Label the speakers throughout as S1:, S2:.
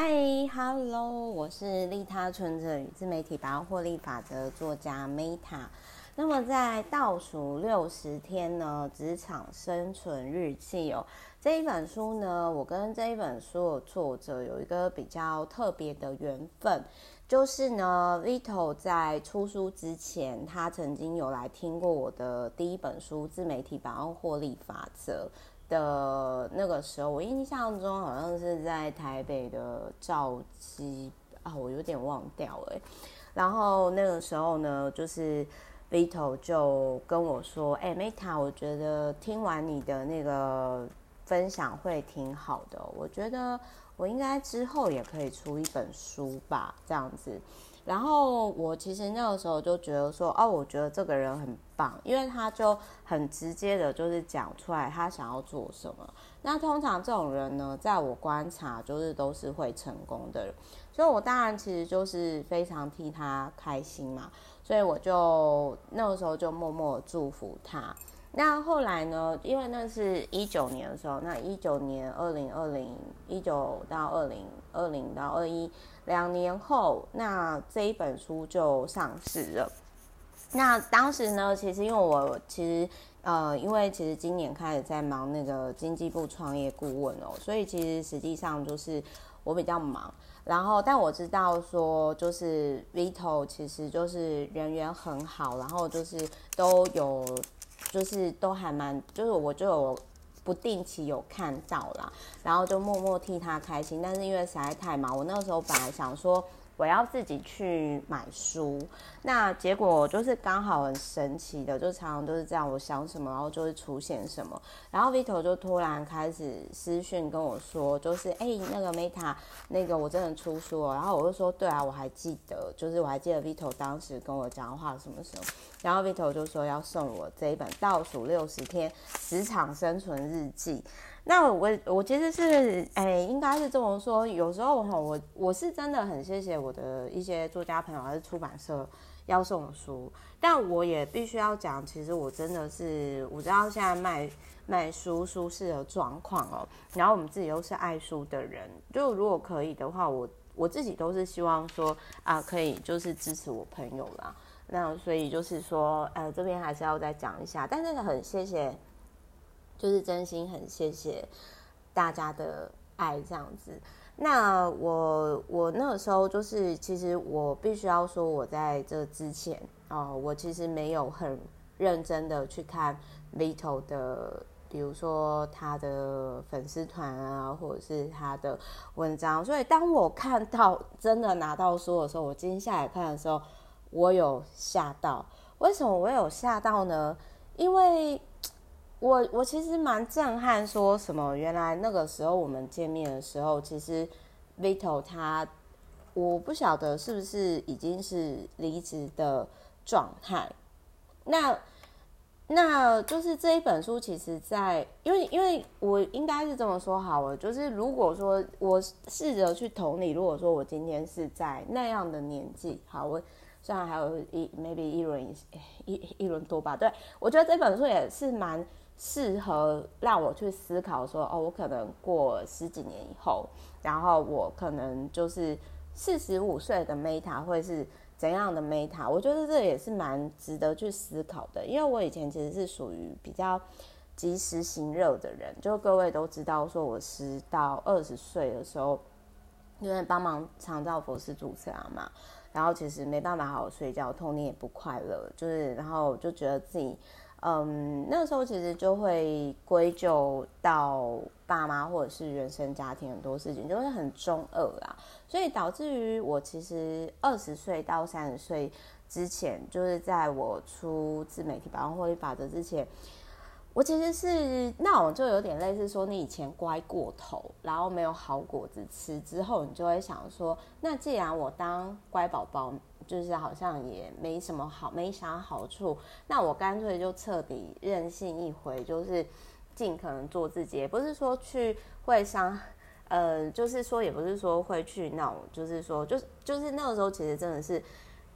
S1: 嗨，Hello，我是利他存者与自媒体百万获利法则作家 Meta。那么在倒数六十天呢，职场生存日记哦，这一本书呢，我跟这一本书的作者有一个比较特别的缘分，就是呢，Vito 在出书之前，他曾经有来听过我的第一本书《自媒体百万获利法则》。的那个时候，我印象中好像是在台北的兆基啊，我有点忘掉了。然后那个时候呢，就是 Vito 就跟我说：“哎，Meta，我觉得听完你的那个分享会挺好的，我觉得我应该之后也可以出一本书吧，这样子。”然后我其实那个时候就觉得说，哦，我觉得这个人很棒，因为他就很直接的，就是讲出来他想要做什么。那通常这种人呢，在我观察，就是都是会成功的人，所以我当然其实就是非常替他开心嘛，所以我就那个时候就默默祝福他。那后来呢，因为那是一九年的时候，那一九年、二零二零、一九到二零、二零到二一。两年后，那这一本书就上市了。那当时呢，其实因为我其实呃，因为其实今年开始在忙那个经济部创业顾问哦，所以其实实际上就是我比较忙。然后，但我知道说，就是 Vito 其实就是人缘很好，然后就是都有，就是都还蛮，就是我就有。不定期有看到啦，然后就默默替他开心。但是因为实在太忙，我那个时候本来想说我要自己去买书，那结果就是刚好很神奇的，就常常都是这样，我想什么，然后就会出现什么。然后 Vito 就突然开始私讯跟我说，就是哎，那个 Meta，那个我真的出书了。然后我就说，对啊，我还记得，就是我还记得 Vito 当时跟我讲话什么什么。然后 Vito 就说要送我这一本倒数六十天职场生存日记。那我我其实是哎，应该是这么说。有时候哈，我我是真的很谢谢我的一些作家朋友还是出版社要送书，但我也必须要讲，其实我真的是我知道现在卖卖书书市的状况哦。然后我们自己又是爱书的人，就如果可以的话，我我自己都是希望说啊，可以就是支持我朋友啦。那所以就是说，呃，这边还是要再讲一下，但是很谢谢，就是真心很谢谢大家的爱这样子。那我我那个时候就是，其实我必须要说，我在这之前啊、呃，我其实没有很认真的去看 Vito 的，比如说他的粉丝团啊，或者是他的文章。所以当我看到真的拿到书的时候，我今天下来看的时候。我有吓到，为什么我有吓到呢？因为我我其实蛮震撼，说什么原来那个时候我们见面的时候，其实 Vito 他我不晓得是不是已经是离职的状态。那那就是这一本书，其实在因为因为我应该是这么说好了，就是如果说我试着去同理，如果说我今天是在那样的年纪，好我。虽然还有一 maybe 一轮一一轮多吧，对，我觉得这本书也是蛮适合让我去思考说，哦，我可能过十几年以后，然后我可能就是四十五岁的 Meta 会是怎样的 Meta？我觉得这也是蛮值得去思考的，因为我以前其实是属于比较及时行乐的人，就各位都知道，说我十到二十岁的时候，因为帮忙长照佛师主持啊嘛。然后其实没办法好好睡觉，童年也不快乐，就是然后就觉得自己，嗯，那个时候其实就会归咎到爸妈或者是原生家庭很多事情，就会很中二啊，所以导致于我其实二十岁到三十岁之前，就是在我出自媒体百万获利法则之前。我其实是那种就有点类似说，你以前乖过头，然后没有好果子吃，之后你就会想说，那既然我当乖宝宝，就是好像也没什么好，没啥好处，那我干脆就彻底任性一回，就是尽可能做自己，也不是说去会伤，呃，就是说也不是说会去那种，就是说，就是就是那个时候其实真的是。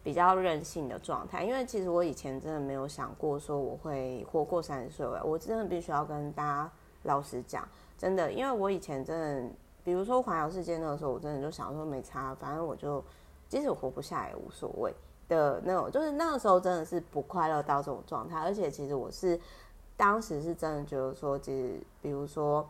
S1: 比较任性的状态，因为其实我以前真的没有想过说我会活过三十岁，我真的必须要跟大家老实讲，真的，因为我以前真的比如说环游世界那个时候，我真的就想说没差，反正我就即使我活不下来也无所谓的那种，就是那个时候真的是不快乐到这种状态。而且其实我是当时是真的觉得说，其实比如说，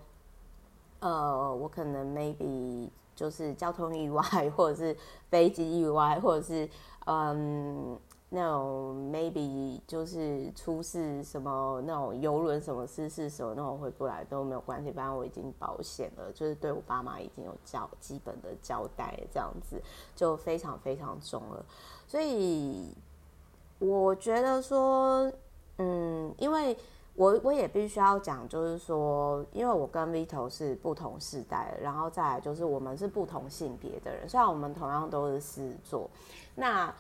S1: 呃，我可能 maybe 就是交通意外，或者是飞机意外，或者是嗯。那种 maybe 就是出事什么那种游轮什么失事什么那种回不来都没有关系，反正我已经保险了，就是对我爸妈已经有交基本的交代，这样子就非常非常重了。所以我觉得说，嗯，因为我我也必须要讲，就是说，因为我跟 Vito 是不同世代，然后再来就是我们是不同性别的人，虽然我们同样都是狮子座，那。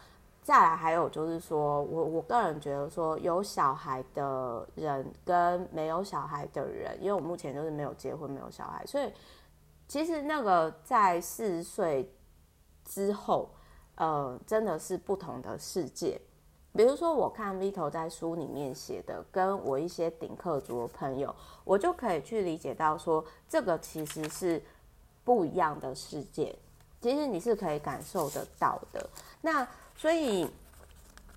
S1: 再来还有就是说，我我个人觉得说，有小孩的人跟没有小孩的人，因为我目前就是没有结婚没有小孩，所以其实那个在四十岁之后，呃，真的是不同的世界。比如说，我看 Vito 在书里面写的，跟我一些顶客族的朋友，我就可以去理解到说，这个其实是不一样的世界。其实你是可以感受得到的。那所以，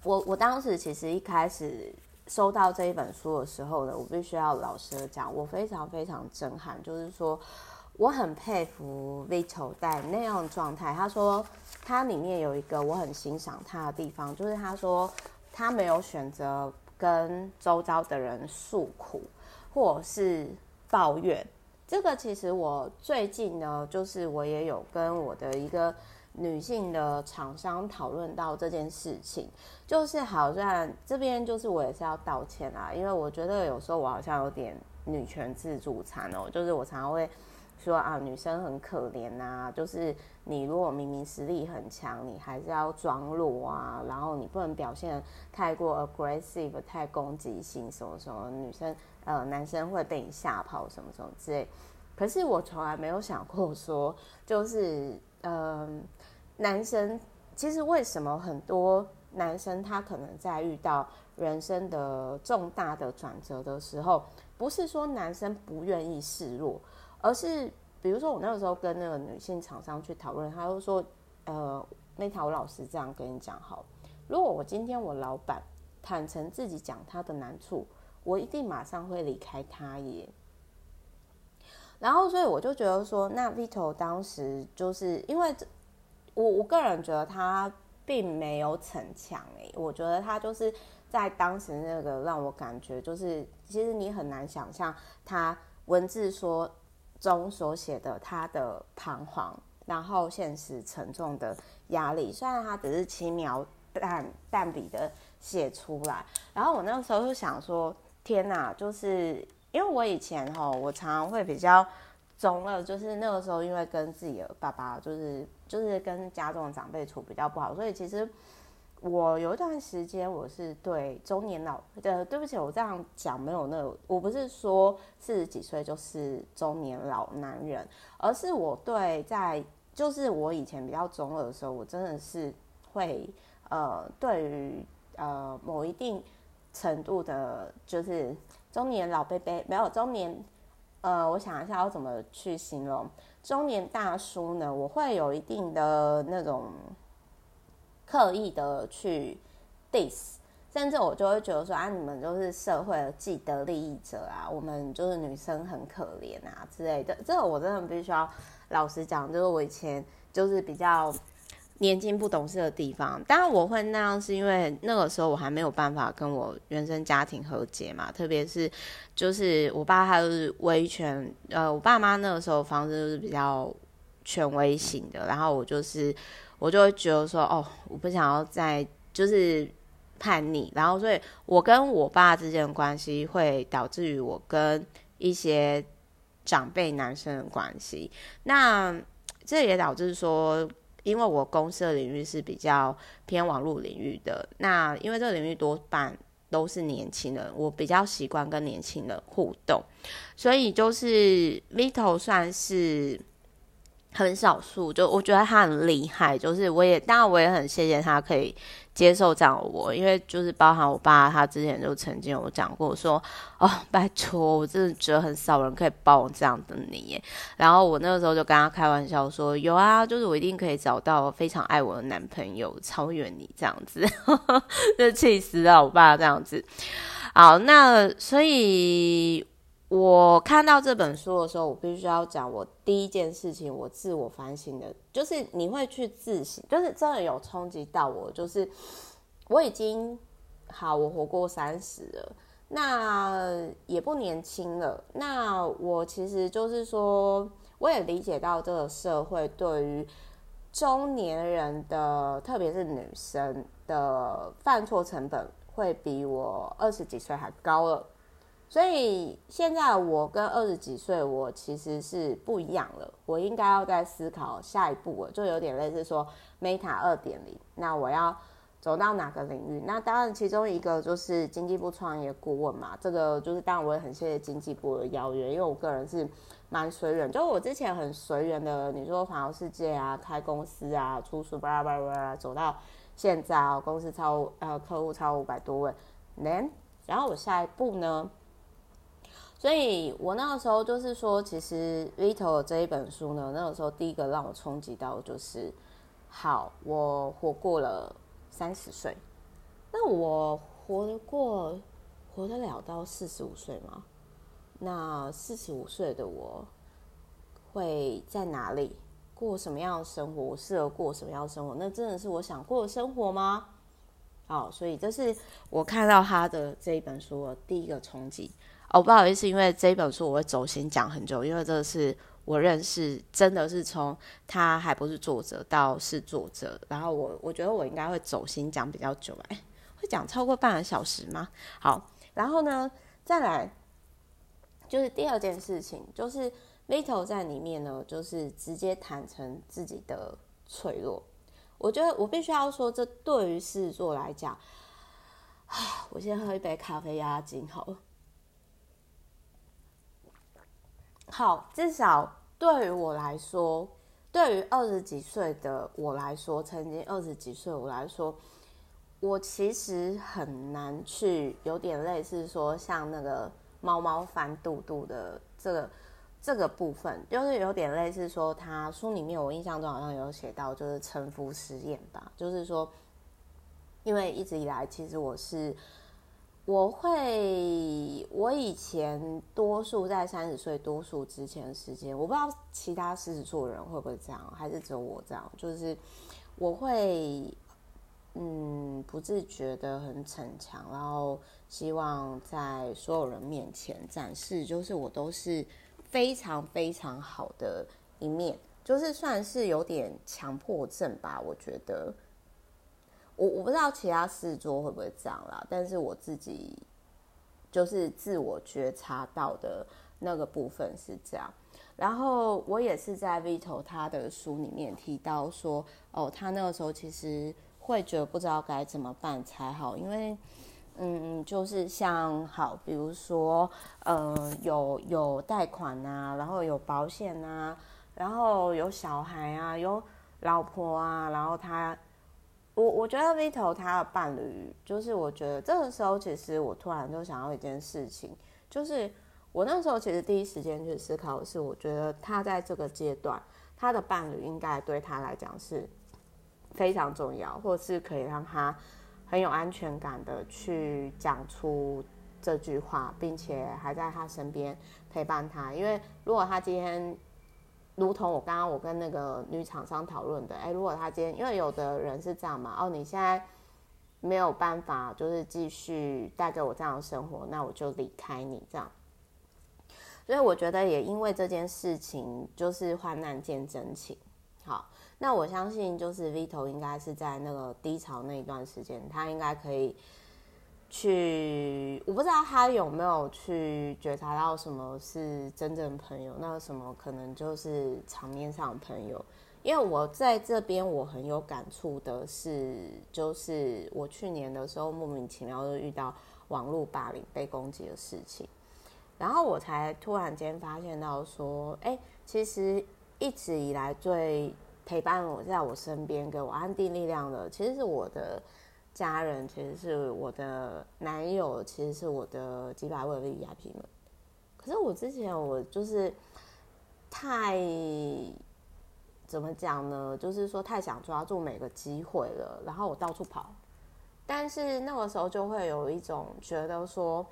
S1: 我我当时其实一开始收到这一本书的时候呢，我必须要老实的讲，我非常非常震撼。就是说，我很佩服 Vito 在那样状态。他说，他里面有一个我很欣赏他的地方，就是他说他没有选择跟周遭的人诉苦或是抱怨。这个其实我最近呢，就是我也有跟我的一个。女性的厂商讨论到这件事情，就是好像这边就是我也是要道歉啊，因为我觉得有时候我好像有点女权自助餐哦，就是我常常会说啊，女生很可怜呐，就是你如果明明实力很强，你还是要装弱啊，然后你不能表现太过 aggressive，太攻击性什么什么，女生呃男生会被你吓跑什么什么之类。可是我从来没有想过说，就是嗯。男生其实为什么很多男生他可能在遇到人生的重大的转折的时候，不是说男生不愿意示弱，而是比如说我那个时候跟那个女性厂商去讨论，他就说：“呃那条老师这样跟你讲好，如果我今天我老板坦诚自己讲他的难处，我一定马上会离开他耶。”然后所以我就觉得说，那 Vito 当时就是因为。我我个人觉得他并没有逞强诶，我觉得他就是在当时那个让我感觉就是，其实你很难想象他文字说中所写的他的彷徨，然后现实沉重的压力，虽然他只是轻描淡淡笔的写出来，然后我那个时候就想说，天哪，就是因为我以前吼，我常常会比较。中二，就是那个时候，因为跟自己的爸爸，就是就是跟家中的长辈处比较不好，所以其实我有一段时间我是对中年老，呃，对不起，我这样讲没有那个，我不是说四十几岁就是中年老男人，而是我对在就是我以前比较中二的时候，我真的是会呃，对于呃某一定程度的，就是中年老伯伯没有中年。呃，我想一下要怎么去形容中年大叔呢？我会有一定的那种刻意的去 diss，甚至我就会觉得说啊，你们就是社会的既得利益者啊，我们就是女生很可怜啊之类的。这个我真的必须要老实讲，就是我以前就是比较。年轻不懂事的地方，当然我会那样，是因为那个时候我还没有办法跟我原生家庭和解嘛。特别是，就是我爸他就是维权，呃，我爸妈那个时候方式就是比较权威型的，然后我就是我就会觉得说，哦，我不想要再就是叛逆，然后所以我跟我爸之间的关系会导致于我跟一些长辈男生的关系，那这也导致说。因为我公司的领域是比较偏网络领域的，那因为这个领域多半都是年轻人，我比较习惯跟年轻人互动，所以就是 Vito 算是很少数，就我觉得他很厉害，就是我也当然我也很谢谢他可以接受这样我，因为就是包含我爸，他之前就曾经有讲过说，哦，拜托，我真的觉得很少人可以包这样的你耶。然后我那个时候就跟他开玩笑说，有啊，就是我一定可以找到非常爱我的男朋友，超越你这样子，就气死了我爸这样子。好，那所以。我看到这本书的时候，我必须要讲，我第一件事情，我自我反省的，就是你会去自省，就是真的有冲击到我，就是我已经好，我活过三十了，那也不年轻了，那我其实就是说，我也理解到这个社会对于中年人的，特别是女生的犯错成本，会比我二十几岁还高了。所以现在我跟二十几岁，我其实是不一样了。我应该要在思考下一步了，就有点类似说 Meta 二点零。那我要走到哪个领域？那当然，其中一个就是经济部创业顾问嘛。这个就是当然，我也很谢谢经济部的邀约，因为我个人是蛮随缘，就我之前很随缘的。你说环游世界啊，开公司啊，出书巴拉巴拉巴拉，走到现在啊，公司超呃客户超五百多位。Then，然后我下一步呢？所以我那个时候就是说，其实 Vito 这一本书呢，那个时候第一个让我冲击到就是，好，我活过了三十岁，那我活得过，活得了到四十五岁吗？那四十五岁的我会在哪里过什么样的生活？我适合过什么样的生活？那真的是我想过的生活吗？好，所以这是我看到他的这一本书的第一个冲击。哦，不好意思，因为这一本书我会走心讲很久，因为这是我认识，真的是从他还不是作者到是作者，然后我我觉得我应该会走心讲比较久，哎，会讲超过半个小时吗？好，然后呢，再来就是第二件事情，就是 Vito 在里面呢，就是直接坦诚自己的脆弱。我觉得我必须要说，这对于狮子座来讲，啊，我先喝一杯咖啡压压惊好了。好，至少对于我来说，对于二十几岁的我来说，曾经二十几岁我来说，我其实很难去有点类似说像那个猫猫翻肚肚的这个这个部分，就是有点类似说他书里面我印象中好像有写到，就是臣服实验吧，就是说，因为一直以来其实我是。我会，我以前多数在三十岁多数之前时间，我不知道其他狮子座人会不会这样，还是只有我这样，就是我会，嗯，不自觉的很逞强，然后希望在所有人面前展示，就是我都是非常非常好的一面，就是算是有点强迫症吧，我觉得。我我不知道其他四桌会不会这样啦，但是我自己就是自我觉察到的那个部分是这样。然后我也是在 Vito 他的书里面提到说，哦，他那个时候其实会觉得不知道该怎么办才好，因为嗯，就是像好，比如说呃，有有贷款啊，然后有保险啊，然后有小孩啊，有老婆啊，然后他。我我觉得 Vito 他的伴侣，就是我觉得这个时候，其实我突然就想到一件事情，就是我那时候其实第一时间去思考的是，我觉得他在这个阶段，他的伴侣应该对他来讲是非常重要，或是可以让他很有安全感的去讲出这句话，并且还在他身边陪伴他。因为如果他今天，如同我刚刚我跟那个女厂商讨论的，哎，如果他今天，因为有的人是这样嘛，哦，你现在没有办法，就是继续带给我这样的生活，那我就离开你这样。所以我觉得也因为这件事情，就是患难见真情。好，那我相信就是 Vito 应该是在那个低潮那一段时间，他应该可以。去，我不知道他有没有去觉察到什么是真正朋友，那什么可能就是场面上朋友。因为我在这边，我很有感触的是，就是我去年的时候莫名其妙就遇到网络霸凌、被攻击的事情，然后我才突然间发现到说，哎，其实一直以来最陪伴我在我身边、给我安定力量的，其实是我的家人，其实是我的男友，其实是我的几百位 VIP 们。可是我之前我就是太怎么讲呢？就是说太想抓住每个机会了，然后我到处跑。但是那个时候就会有一种觉得说，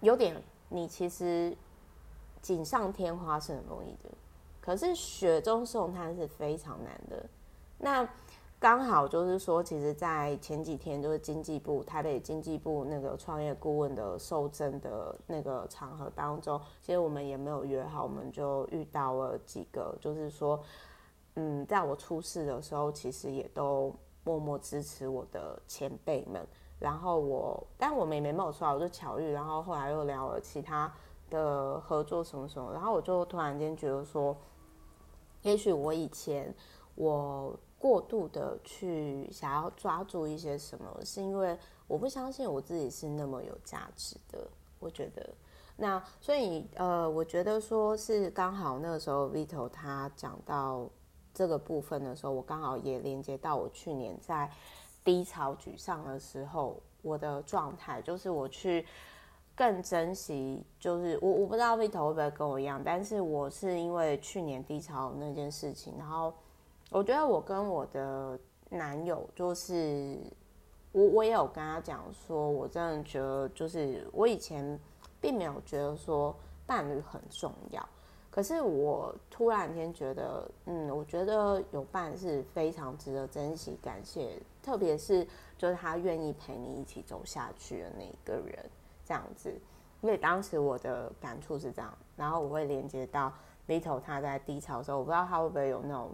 S1: 有点你其实锦上添花是很容易的，可是雪中送炭是非常难的。那刚好就是说，其实，在前几天就是经济部台北经济部那个创业顾问的授证的那个场合当中，其实我们也没有约好，我们就遇到了几个，就是说，嗯，在我出事的时候，其实也都。默默支持我的前辈们，然后我，但我们也没有说，我就巧遇，然后后来又聊了其他的合作什么什么，然后我就突然间觉得说，也许我以前我过度的去想要抓住一些什么，是因为我不相信我自己是那么有价值的，我觉得，那所以呃，我觉得说是刚好那个时候 Vito 他讲到。这个部分的时候，我刚好也连接到我去年在低潮沮丧的时候，我的状态就是我去更珍惜，就是我我不知道 Vito 会不会跟我一样，但是我是因为去年低潮那件事情，然后我觉得我跟我的男友就是我我也有跟他讲说，我真的觉得就是我以前并没有觉得说伴侣很重要。可是我突然间觉得，嗯，我觉得有伴是非常值得珍惜、感谢，特别是就是他愿意陪你一起走下去的那一个人，这样子。因为当时我的感触是这样，然后我会连接到 Vito 他在低潮的时候，我不知道他会不会有那种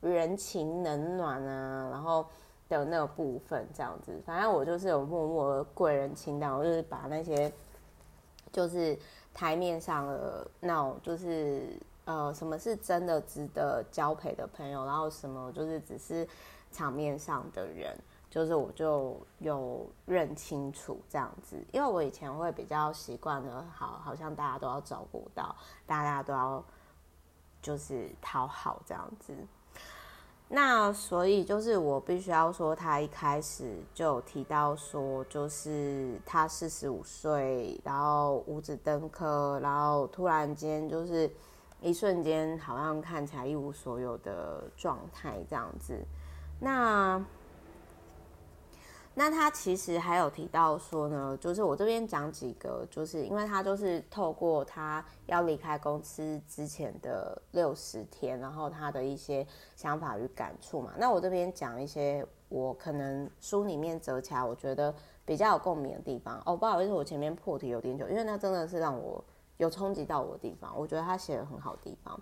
S1: 人情冷暖啊，然后的那个部分这样子。反正我就是有默默的贵人清单，我就是把那些就是。台面上的那种就是呃，什么是真的值得交陪的朋友，然后什么就是只是场面上的人，就是我就有认清楚这样子。因为我以前会比较习惯的，好，好像大家都要照顾到，大家都要就是讨好这样子。那所以就是我必须要说，他一开始就有提到说，就是他四十五岁，然后五子登科，然后突然间就是一瞬间好像看起来一无所有的状态这样子。那。那他其实还有提到说呢，就是我这边讲几个，就是因为他就是透过他要离开公司之前的六十天，然后他的一些想法与感触嘛。那我这边讲一些我可能书里面折起来，我觉得比较有共鸣的地方。哦，不好意思，我前面破题有点久，因为那真的是让我有冲击到我的地方，我觉得他写的很好的地方。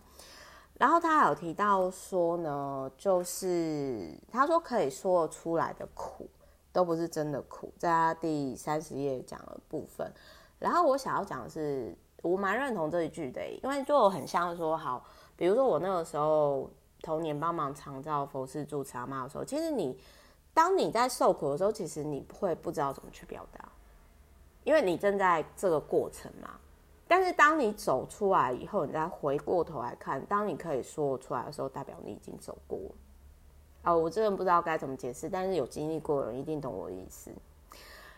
S1: 然后他有提到说呢，就是他说可以说出来的苦。都不是真的苦，在他第三十页讲的部分。然后我想要讲的是，我蛮认同这一句的，因为就很像说，好，比如说我那个时候童年帮忙长照佛事住持阿妈的时候，其实你当你在受苦的时候，其实你会不知道怎么去表达，因为你正在这个过程嘛。但是当你走出来以后，你再回过头来看，当你可以说出来的时候，代表你已经走过。哦，我真的不知道该怎么解释，但是有经历过的人一定懂我的意思。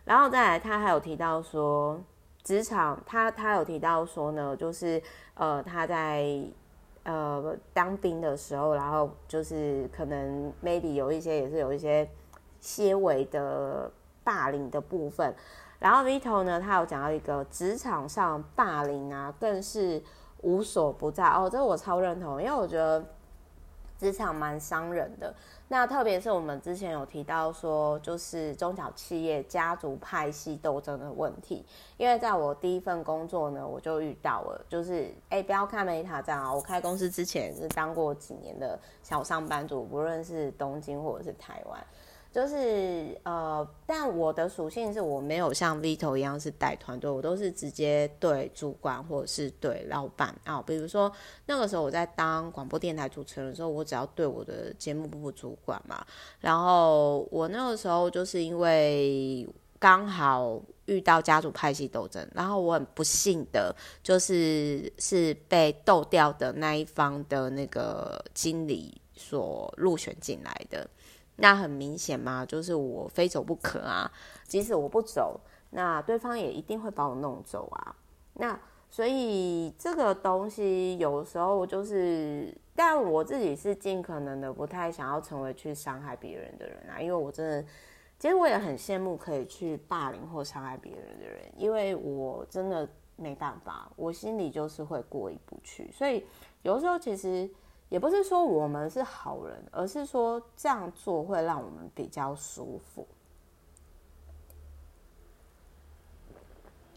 S1: 然后再来，他还有提到说，职场他他有提到说呢，就是呃他在呃当兵的时候，然后就是可能 maybe 有一些也是有一些些微的霸凌的部分。然后 Vito 呢，他有讲到一个职场上霸凌啊，更是无所不在。哦，这个我超认同，因为我觉得。职场蛮伤人的，那特别是我们之前有提到说，就是中小企业家族派系斗争的问题。因为在我第一份工作呢，我就遇到了，就是哎，不要看 Meta 这样啊，我开公司之前是当过几年的小上班族，不论是东京或者是台湾。就是呃，但我的属性是我没有像 Vito 一样是带团队，我都是直接对主管或者是对老板啊、比如说那个时候我在当广播电台主持人的时候，我只要对我的节目部主管嘛。然后我那个时候就是因为刚好遇到家族派系斗争，然后我很不幸的就是是被斗掉的那一方的那个经理所入选进来的。那很明显嘛，就是我非走不可啊！即使我不走，那对方也一定会把我弄走啊。那所以这个东西有时候就是，但我自己是尽可能的不太想要成为去伤害别人的人啊，因为我真的。其实我也很羡慕可以去霸凌或伤害别人的人，因为我真的没办法，我心里就是会过意不去。所以有时候其实也不是说我们是好人，而是说这样做会让我们比较舒服。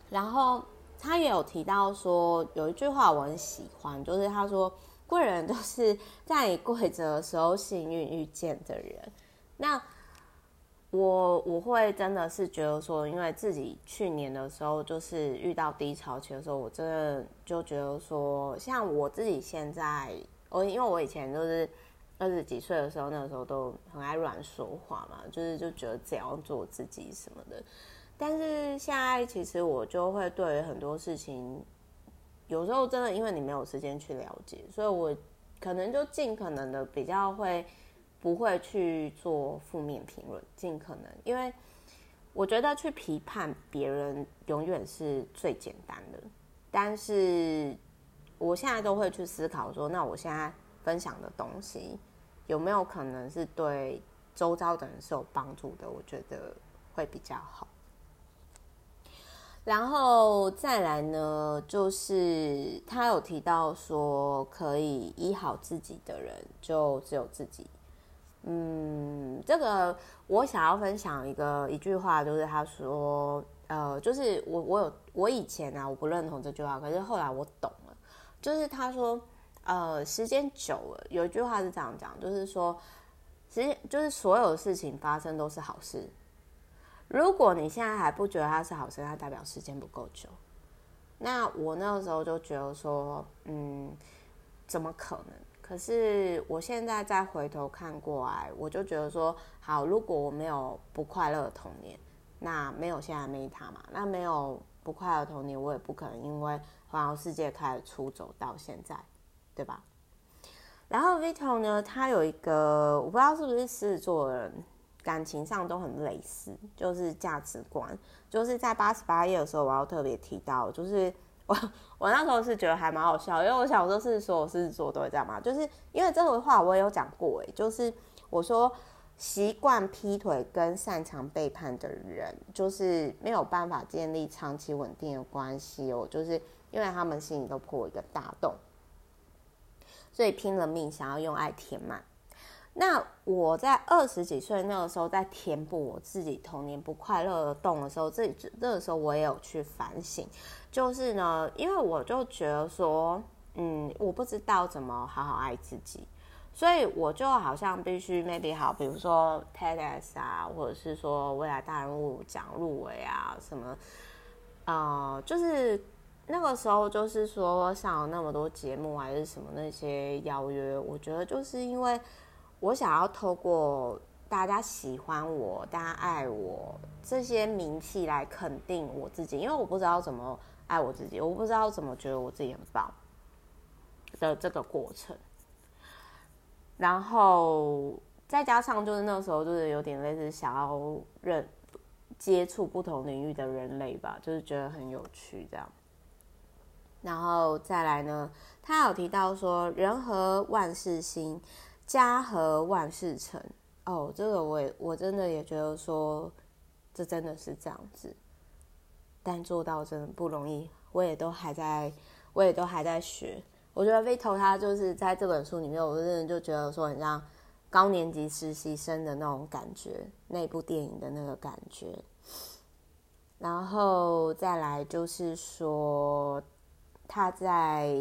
S1: 然后他也有提到说，有一句话我很喜欢，就是他说贵人都是在你跪着的时候幸运遇见的人。那我我会真的是觉得说，因为自己去年的时候就是遇到低潮期的时候，我真的就觉得说，像我自己现在，我因为我以前就是二十几岁的时候，那个时候都很爱乱说话嘛，就是就觉得只要做自己什么的。但是现在其实我就会对于很多事情，有时候真的因为你没有时间去了解，所以我可能就尽可能的比较会。不会去做负面评论，尽可能，因为我觉得去批判别人永远是最简单的。但是我现在都会去思考说，那我现在分享的东西有没有可能是对周遭的人是有帮助的？我觉得会比较好。然后再来呢，就是他有提到说，可以医好自己的人，就只有自己。嗯，这个我想要分享一个一句话，就是他说，呃，就是我我有我以前啊，我不认同这句话，可是后来我懂，就是他说，呃，时间久了，有一句话是这样讲，就是说，时间就是所有事情发生都是好事。如果你现在还不觉得它是好事，它代表时间不够久。那我那个时候就觉得说，嗯，怎么可能？可是我现在再回头看过来，我就觉得说，好，如果我没有不快乐的童年，那没有现在没他嘛，那没有不快乐的童年，我也不可能因为环游世界开始出走到现在，对吧？然后 Vito 呢，他有一个我不知道是不是狮子座的人，感情上都很类似，就是价值观，就是在八十八页的时候，我要特别提到，就是。我 我那时候是觉得还蛮好笑，因为我想说是所有狮子座都会这样嘛，就是因为这个话我也有讲过，哎，就是我说习惯劈腿跟擅长背叛的人，就是没有办法建立长期稳定的关系哦，就是因为他们心里都破一个大洞，所以拼了命想要用爱填满。那我在二十几岁那个时候，在填补我自己童年不快乐的洞的时候，这这个时候我也有去反省，就是呢，因为我就觉得说，嗯，我不知道怎么好好爱自己，所以我就好像必须 maybe 好，比如说 TEDx 啊，或者是说未来大人物奖入围啊什么，呃，就是那个时候就是说上了那么多节目还是什么那些邀约，我觉得就是因为。我想要透过大家喜欢我、大家爱我这些名气来肯定我自己，因为我不知道怎么爱我自己，我不知道怎么觉得我自己很棒的这个过程。然后再加上就是那时候就是有点类似想要认接触不同领域的人类吧，就是觉得很有趣这样。然后再来呢，他有提到说人和万事兴。家和万事成哦，这个我也我真的也觉得说，这真的是这样子，但做到真的不容易，我也都还在，我也都还在学。我觉得 Vito 他就是在这本书里面，我真的就觉得说很像高年级实习生的那种感觉，那部电影的那个感觉。然后再来就是说，他在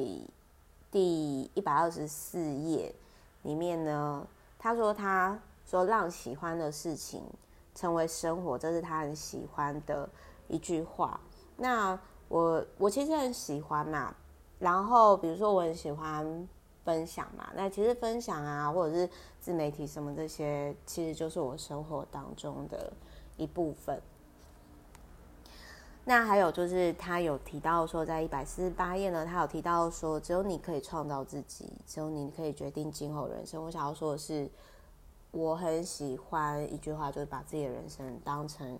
S1: 第一百二十四页。里面呢，他说他说让喜欢的事情成为生活，这是他很喜欢的一句话。那我我其实很喜欢嘛，然后比如说我很喜欢分享嘛，那其实分享啊，或者是自媒体什么这些，其实就是我生活当中的一部分。那还有就是他有提到说，在一百四十八页呢，他有提到说，只有你可以创造自己，只有你可以决定今后人生。我想要说的是，我很喜欢一句话，就是把自己的人生当成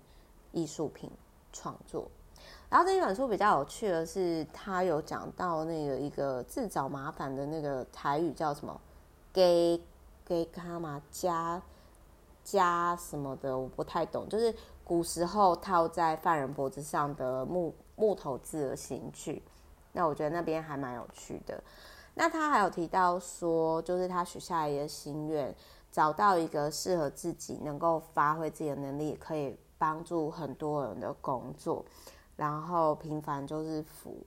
S1: 艺术品创作。然后这一本书比较有趣的是，他有讲到那个一个自找麻烦的那个台语叫什么？给给干嘛加加什么的，我不太懂，就是。古时候套在犯人脖子上的木木头制的刑具，那我觉得那边还蛮有趣的。那他还有提到说，就是他许下一个心愿，找到一个适合自己、能够发挥自己的能力，可以帮助很多人的工作。然后平凡就是福。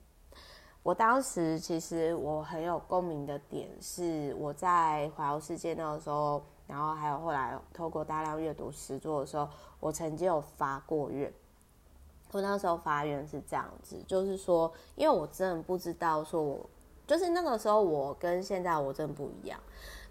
S1: 我当时其实我很有共鸣的点是，我在环游世界那个时候。然后还有后来透过大量阅读实作的时候，我曾经有发过愿。我那时候发愿是这样子，就是说，因为我真的不知道，说我就是那个时候我跟现在我真的不一样。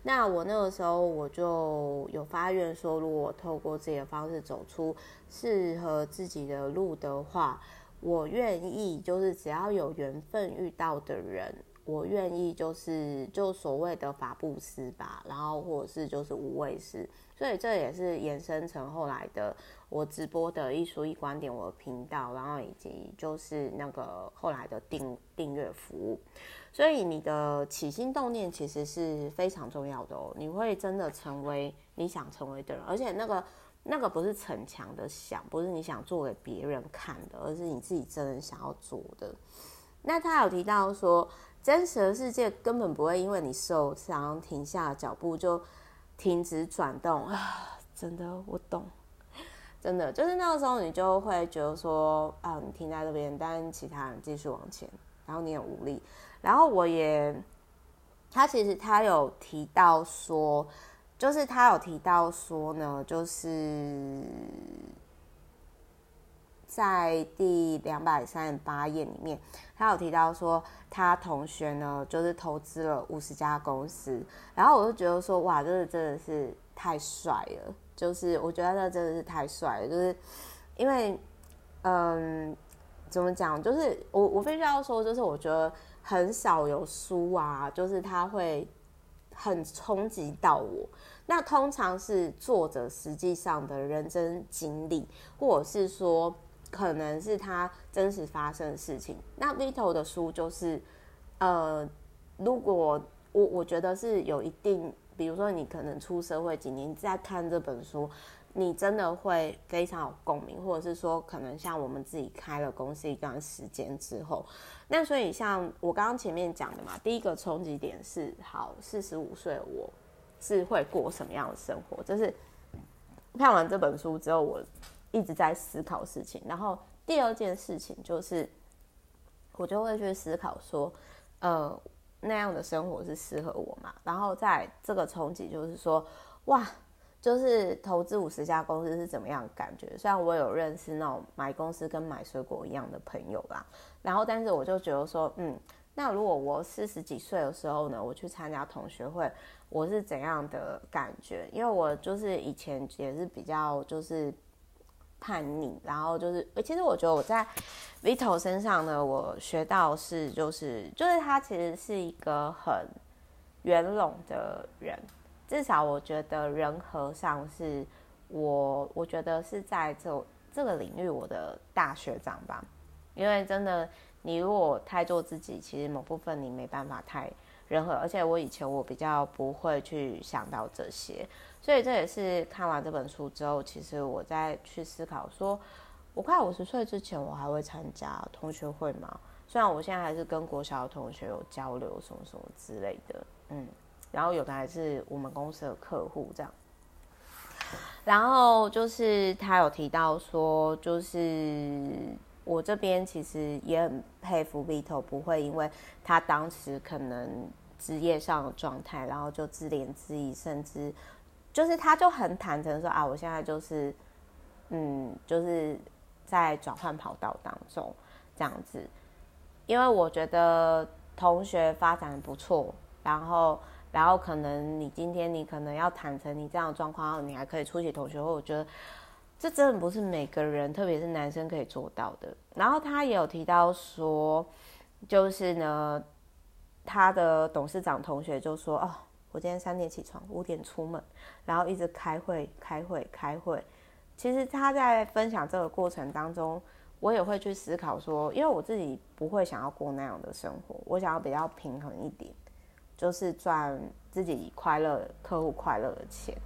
S1: 那我那个时候我就有发愿说，如果透过自己的方式走出适合自己的路的话，我愿意就是只要有缘分遇到的人。我愿意就是就所谓的法布施吧，然后或者是就是无畏施，所以这也是延伸成后来的我直播的艺术一观点我的频道，然后以及就是那个后来的订订阅服务，所以你的起心动念其实是非常重要的哦，你会真的成为你想成为的人，而且那个那个不是逞强的想，不是你想做给别人看的，而是你自己真的想要做的。那他有提到说，真实的世界根本不会因为你受伤停下脚步就停止转动啊！真的，我懂，真的就是那个时候你就会觉得说啊，你停在这边，但其他人继续往前，然后你很无力。然后我也，他其实他有提到说，就是他有提到说呢，就是。在第两百三十八页里面，他有提到说，他同学呢，就是投资了五十家公司，然后我就觉得说，哇，这个真的是太帅了，就是我觉得这真的是太帅了，就是因为，嗯，怎么讲，就是我我必须要说，就是我觉得很少有书啊，就是他会很冲击到我，那通常是作者实际上的人生经历，或者是说。可能是他真实发生的事情。那 Vito 的书就是，呃，如果我我觉得是有一定，比如说你可能出社会几年，你再看这本书，你真的会非常有共鸣，或者是说，可能像我们自己开了公司一段时间之后，那所以像我刚刚前面讲的嘛，第一个冲击点是，好，四十五岁我是会过什么样的生活？就是看完这本书之后，我。一直在思考事情，然后第二件事情就是，我就会去思考说，呃，那样的生活是适合我嘛？然后在这个冲击就是说，哇，就是投资五十家公司是怎么样感觉？虽然我有认识那种买公司跟买水果一样的朋友啦，然后但是我就觉得说，嗯，那如果我四十几岁的时候呢，我去参加同学会，我是怎样的感觉？因为我就是以前也是比较就是。叛逆，然后就是，其实我觉得我在 Vito 身上呢，我学到是就是就是他其实是一个很圆融的人，至少我觉得人和上是我我觉得是在这这个领域我的大学长吧，因为真的你如果太做自己，其实某部分你没办法太人和，而且我以前我比较不会去想到这些。所以这也是看完这本书之后，其实我在去思考说，我快五十岁之前，我还会参加同学会吗？虽然我现在还是跟国小的同学有交流，什么什么之类的，嗯，然后有的还是我们公司的客户这样。然后就是他有提到说，就是我这边其实也很佩服 Vito，不会因为他当时可能职业上的状态，然后就自怜自艾，甚至。就是他就很坦诚说啊，我现在就是，嗯，就是在转换跑道当中这样子，因为我觉得同学发展不错，然后然后可能你今天你可能要坦诚你这样的状况，你还可以出席同学会，我觉得这真的不是每个人，特别是男生可以做到的。然后他也有提到说，就是呢，他的董事长同学就说：“哦，我今天三点起床，五点出门，然后一直开会、开会、开会。”其实他在分享这个过程当中，我也会去思考说，因为我自己不会想要过那样的生活，我想要比较平衡一点，就是赚自己快乐、客户快乐的钱。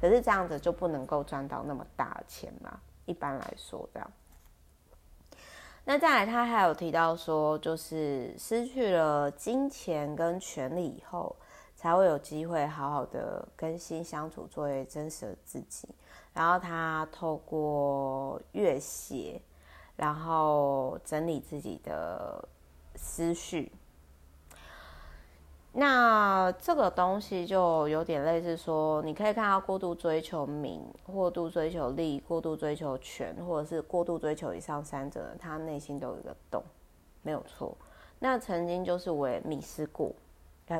S1: 可是这样子就不能够赚到那么大的钱嘛？一般来说这样。那再来，他还有提到说，就是失去了金钱跟权力以后，才会有机会好好的跟心相处，作为真实的自己。然后他透过阅写，然后整理自己的思绪。那这个东西就有点类似说，你可以看到过度追求名、过度追求利、过度追求权，或者是过度追求以上三者，他内心都有一个洞，没有错。那曾经就是我也迷失过，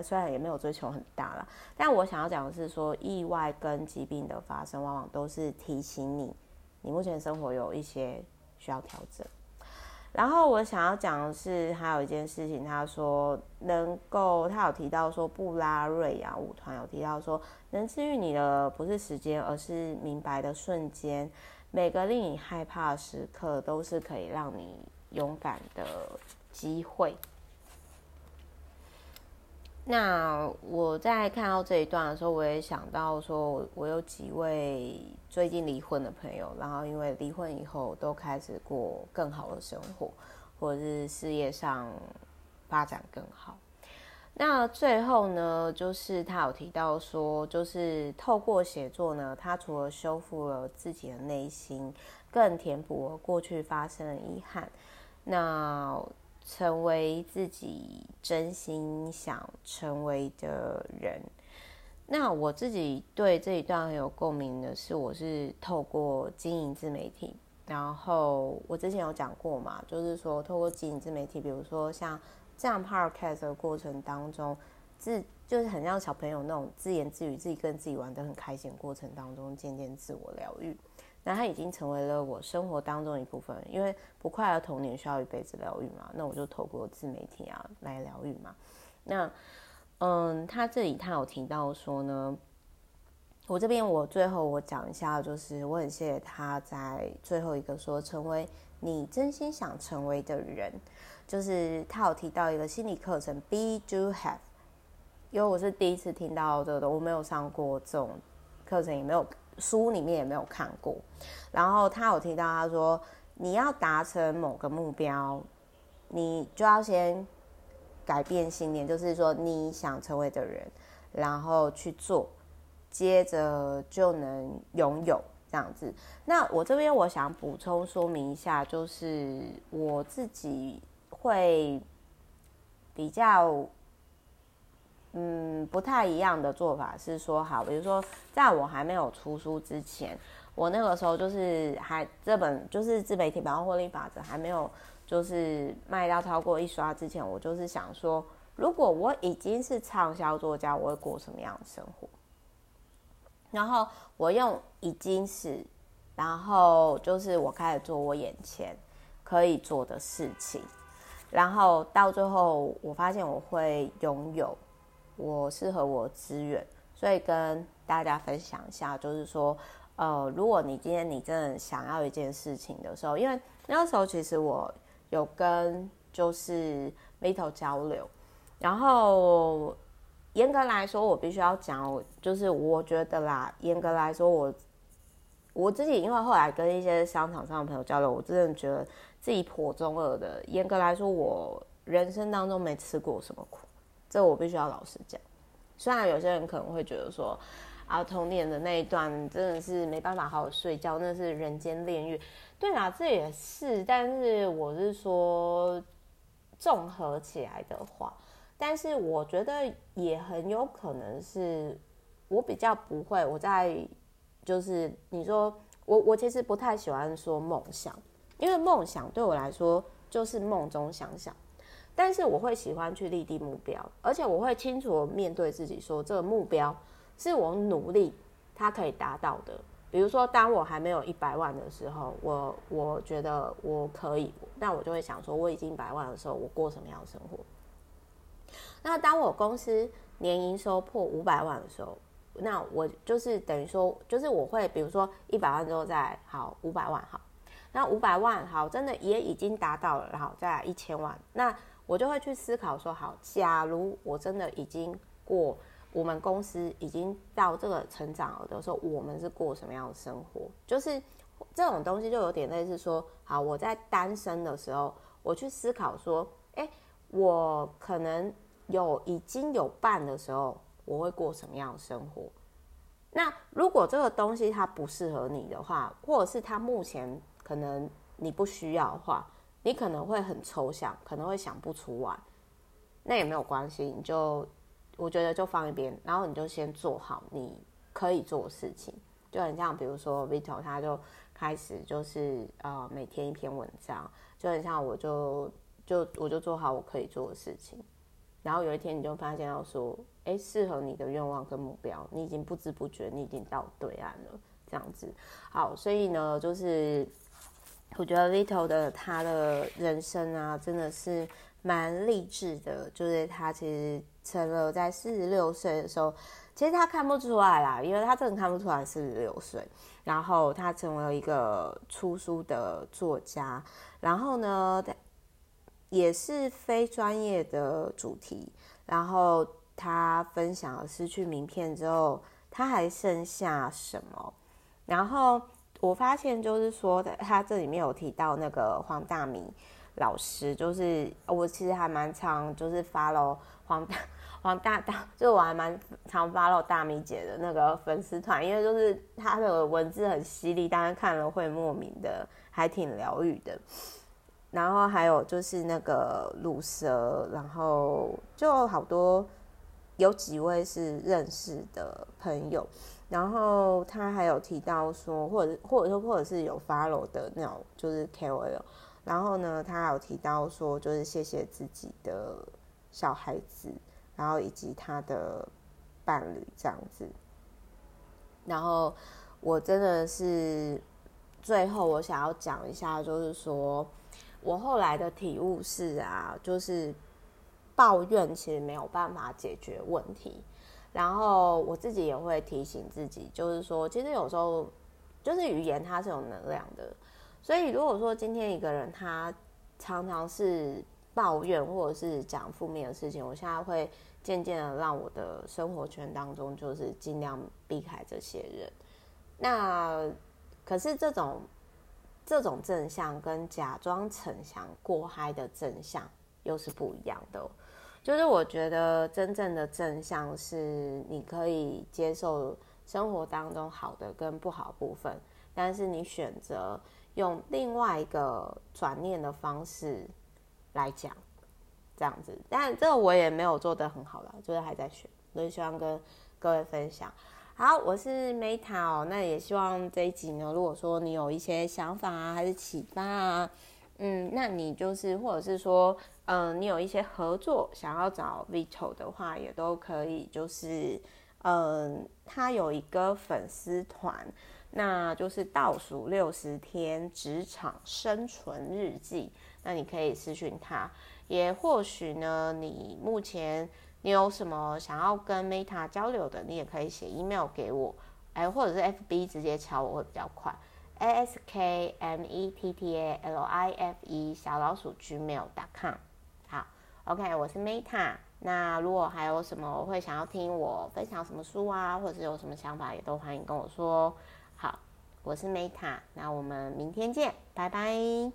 S1: 虽然也没有追求很大啦，但我想要讲的是说，意外跟疾病的发生，往往都是提醒你，你目前生活有一些需要调整。然后我想要讲的是，还有一件事情，他说能够，他有提到说，布拉瑞亚舞团有提到说，能治愈你的不是时间，而是明白的瞬间。每个令你害怕的时刻，都是可以让你勇敢的机会。那我在看到这一段的时候，我也想到说，我有几位最近离婚的朋友，然后因为离婚以后都开始过更好的生活，或者是事业上发展更好。那最后呢，就是他有提到说，就是透过写作呢，他除了修复了自己的内心，更填补了过去发生的遗憾。那成为自己真心想成为的人。那我自己对这一段很有共鸣的是，我是透过经营自媒体，然后我之前有讲过嘛，就是说透过经营自媒体，比如说像这样 podcast 的过程当中，自就是很像小朋友那种自言自语，自己跟自己玩得很开心过程当中，渐渐自我疗愈。那它已经成为了我生活当中一部分，因为不快乐童年需要一辈子疗愈嘛，那我就透过自媒体啊来疗愈嘛。那，嗯，他这里他有提到说呢，我这边我最后我讲一下，就是我很谢谢他在最后一个说，成为你真心想成为的人，就是他有提到一个心理课程 Be Do Have，因为我是第一次听到这个，我没有上过这种课程，也没有。书里面也没有看过，然后他有提到，他说你要达成某个目标，你就要先改变信念，就是说你想成为的人，然后去做，接着就能拥有这样子。那我这边我想补充说明一下，就是我自己会比较。嗯，不太一样的做法是说，好，比如说，在我还没有出书之前，我那个时候就是还这本就是自媒体百万获利法则还没有就是卖到超过一刷之前，我就是想说，如果我已经是畅销作家，我会过什么样的生活？然后我用已经是，然后就是我开始做我眼前可以做的事情，然后到最后我发现我会拥有。我适合我资源，所以跟大家分享一下，就是说，呃，如果你今天你真的想要一件事情的时候，因为那个时候其实我有跟就是 Mito 交流，然后严格来说，我必须要讲，就是我觉得啦，严格来说，我我自己因为后来跟一些商场上的朋友交流，我真的觉得自己颇中二的。严格来说，我人生当中没吃过什么苦。这我必须要老实讲，虽然有些人可能会觉得说，啊，童年的那一段真的是没办法好好睡觉，那是人间炼狱。对啊，这也是，但是我是说，综合起来的话，但是我觉得也很有可能是，我比较不会，我在就是你说我我其实不太喜欢说梦想，因为梦想对我来说就是梦中想想。但是我会喜欢去立定目标，而且我会清楚面对自己说，这个目标是我努力它可以达到的，比如说，当我还没有一百万的时候，我我觉得我可以，那我就会想说，我已经百万的时候，我过什么样的生活？那当我公司年营收破五百万的时候，那我就是等于说，就是我会，比如说一百万之后再好五百万好，那五百万好，真的也已经达到了，然后再一千万，那我就会去思考说，好，假如我真的已经过。我们公司已经到这个成长了的时候，我们是过什么样的生活？就是这种东西就有点类似说，好，我在单身的时候，我去思考说，诶，我可能有已经有伴的时候，我会过什么样的生活？那如果这个东西它不适合你的话，或者是它目前可能你不需要的话，你可能会很抽象，可能会想不出来，那也没有关系，你就。我觉得就放一边，然后你就先做好你可以做的事情，就很像比如说 Vito 他就开始就是呃每天一篇文章，就很像我就就我就做好我可以做的事情，然后有一天你就发现到说，哎，适合你的愿望跟目标，你已经不知不觉你已经到对岸了，这样子。好，所以呢，就是我觉得 Vito 的他的人生啊，真的是蛮励志的，就是他其实。成了在四十六岁的时候，其实他看不出来啦，因为他真的看不出来四十六岁。然后他成为了一个出书的作家，然后呢，也是非专业的主题。然后他分享了失去名片之后，他还剩下什么？然后我发现就是说，他这里面有提到那个黄大米老师，就是我其实还蛮常就是 follow 黄大。黄大大，就我还蛮常 follow 大米姐的那个粉丝团，因为就是她的文字很犀利，大家看了会莫名的，还挺疗愈的。然后还有就是那个鲁蛇，然后就好多有几位是认识的朋友，然后他还有提到说，或者或者说或者是有 follow 的那种，就是 KOL。然后呢，他有提到说，就是谢谢自己的小孩子。然后以及他的伴侣这样子，然后我真的是最后我想要讲一下，就是说我后来的体悟是啊，就是抱怨其实没有办法解决问题，然后我自己也会提醒自己，就是说其实有时候就是语言它是有能量的，所以如果说今天一个人他常常是抱怨或者是讲负面的事情，我现在会。渐渐的，让我的生活圈当中就是尽量避开这些人。那可是这种这种正向跟假装逞强过嗨的正向又是不一样的。就是我觉得真正的正向是你可以接受生活当中好的跟不好部分，但是你选择用另外一个转念的方式来讲。这样子，但这个我也没有做得很好了，就是还在学，所以希望跟各位分享。好，我是 Meta 哦，那也希望这一集呢，如果说你有一些想法啊，还是启发啊，嗯，那你就是或者是说，嗯，你有一些合作想要找 Vito 的话，也都可以，就是，嗯，他有一个粉丝团，那就是倒数六十天职场生存日记，那你可以私讯他。也或许呢，你目前你有什么想要跟 Meta 交流的，你也可以写 email 给我，哎，或者是 FB 直接敲我会比较快，A S K M E T T A L I F E 小老鼠 gmail.com。，OK，我是 Meta。那如果还有什么会想要听我分享什么书啊，或者是有什么想法，也都欢迎跟我说。好，我是 Meta，那我们明天见，拜拜。